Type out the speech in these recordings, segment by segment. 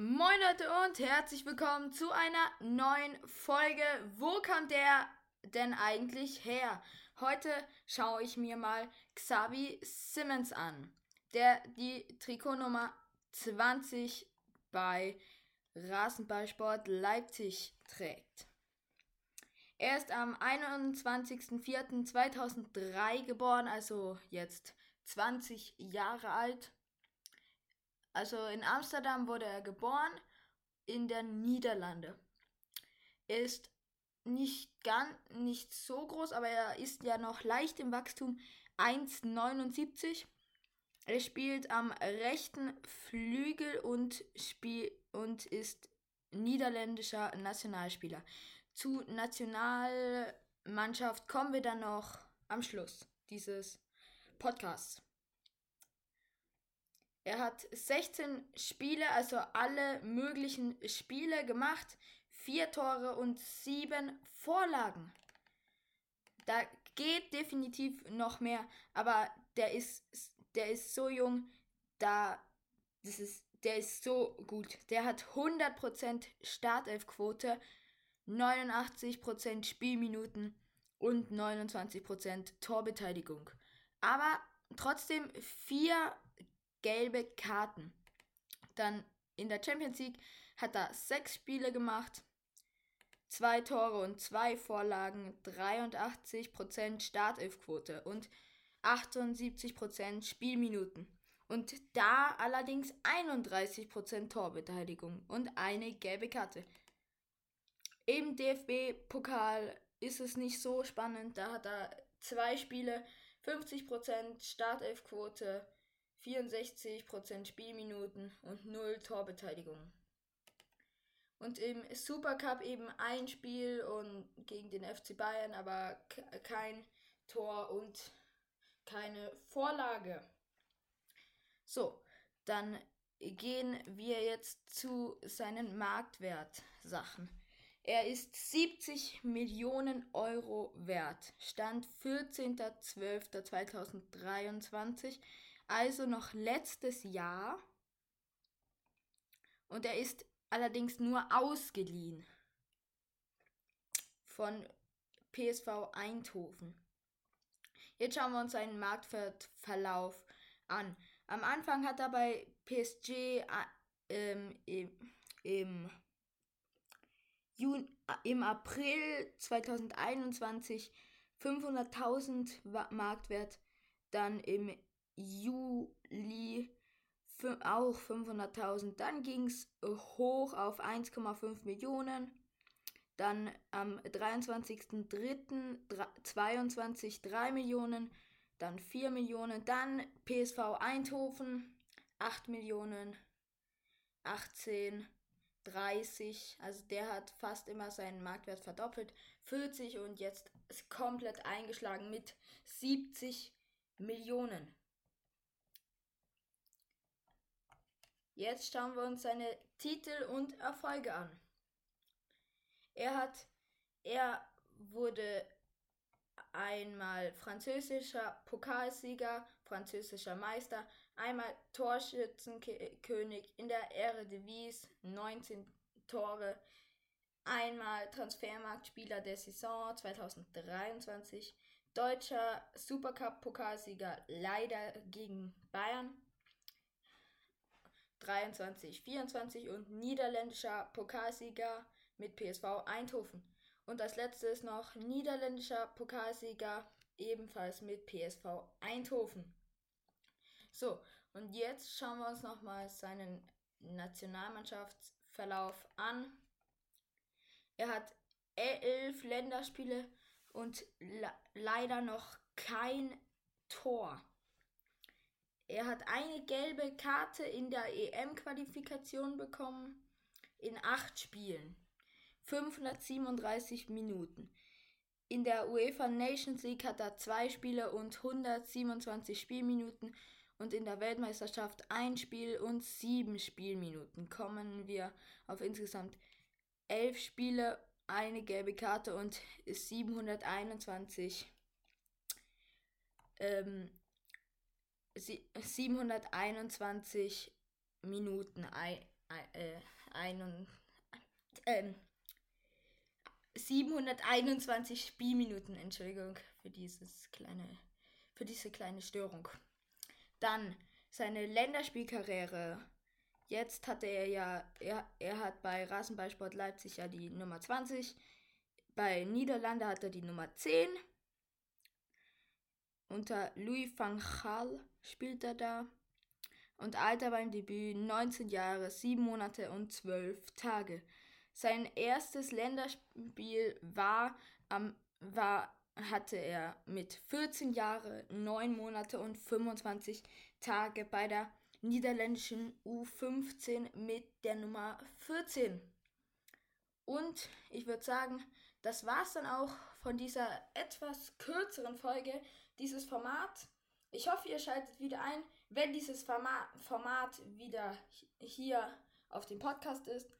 Moin Leute und herzlich willkommen zu einer neuen Folge. Wo kommt der denn eigentlich her? Heute schaue ich mir mal Xavi Simmons an, der die Trikotnummer 20 bei Rasenballsport Leipzig trägt. Er ist am 21.04.2003 geboren, also jetzt 20 Jahre alt also in Amsterdam wurde er geboren, in der Niederlande. Er ist nicht ganz, nicht so groß, aber er ist ja noch leicht im Wachstum. 1,79. Er spielt am rechten Flügel und, spiel und ist niederländischer Nationalspieler. Zu Nationalmannschaft kommen wir dann noch am Schluss dieses Podcasts. Er hat 16 Spiele, also alle möglichen Spiele gemacht, vier Tore und sieben Vorlagen. Da geht definitiv noch mehr, aber der ist, der ist so jung, da, das ist, der ist so gut. Der hat 100% Startelfquote, 89% Spielminuten und 29% Torbeteiligung. Aber trotzdem vier gelbe Karten. Dann in der Champions League hat er sechs Spiele gemacht, zwei Tore und zwei Vorlagen, 83% Startelfquote und 78% Spielminuten. Und da allerdings 31% Torbeteiligung und eine gelbe Karte. Im DFB-Pokal ist es nicht so spannend. Da hat er zwei Spiele, 50% Startelfquote, 64% Spielminuten und 0 Torbeteiligung. Und im Supercup eben ein Spiel und gegen den FC Bayern, aber kein Tor und keine Vorlage. So, dann gehen wir jetzt zu seinen Marktwert-Sachen. Er ist 70 Millionen Euro wert. Stand 14.12.2023 also noch letztes Jahr. Und er ist allerdings nur ausgeliehen von PSV Eindhoven. Jetzt schauen wir uns seinen Marktverlauf an. Am Anfang hat er bei PSG äh, ähm, im, im, Juni, äh, im April 2021 500.000 Marktwert, dann im Juli auch 500.000. Dann ging es hoch auf 1,5 Millionen. Dann am 23.03.22 3 Millionen. Dann 4 Millionen. Dann PSV Eindhoven 8 Millionen. 18, 30. Also der hat fast immer seinen Marktwert verdoppelt. 40 und jetzt ist komplett eingeschlagen mit 70 Millionen. Jetzt schauen wir uns seine Titel und Erfolge an. Er hat, er wurde einmal französischer Pokalsieger, französischer Meister, einmal Torschützenkönig in der Eredivisie, 19 Tore, einmal Transfermarktspieler der Saison 2023, deutscher Supercup-Pokalsieger leider gegen Bayern 23, 24 und niederländischer Pokalsieger mit PSV Eindhoven. Und als letztes noch niederländischer Pokalsieger ebenfalls mit PSV Eindhoven. So, und jetzt schauen wir uns nochmal seinen Nationalmannschaftsverlauf an. Er hat elf Länderspiele und leider noch kein Tor. Er hat eine gelbe Karte in der EM-Qualifikation bekommen in acht Spielen. 537 Minuten. In der UEFA Nations League hat er zwei Spiele und 127 Spielminuten und in der Weltmeisterschaft ein Spiel und sieben Spielminuten. Kommen wir auf insgesamt elf Spiele, eine gelbe Karte und 721 ähm, 721 Minuten äh, ein, äh, 721 Spielminuten, Entschuldigung, für dieses kleine, für diese kleine Störung. Dann seine Länderspielkarriere. Jetzt hatte er ja, er, er hat bei Rasenballsport Leipzig ja die Nummer 20. Bei Niederlande hat er die Nummer 10. Unter Louis van Gaal spielt er da. Und Alter beim Debüt 19 Jahre, 7 Monate und 12 Tage. Sein erstes Länderspiel war, am, war hatte er mit 14 Jahren, 9 Monate und 25 Tage bei der niederländischen U15 mit der Nummer 14. Und ich würde sagen, das war es dann auch von dieser etwas kürzeren Folge dieses Format. Ich hoffe, ihr schaltet wieder ein, wenn dieses Format wieder hier auf dem Podcast ist.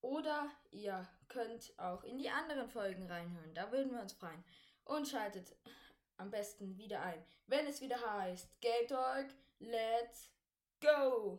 Oder ihr könnt auch in die anderen Folgen reinhören. Da würden wir uns freuen. Und schaltet am besten wieder ein, wenn es wieder heißt Game Talk, let's go!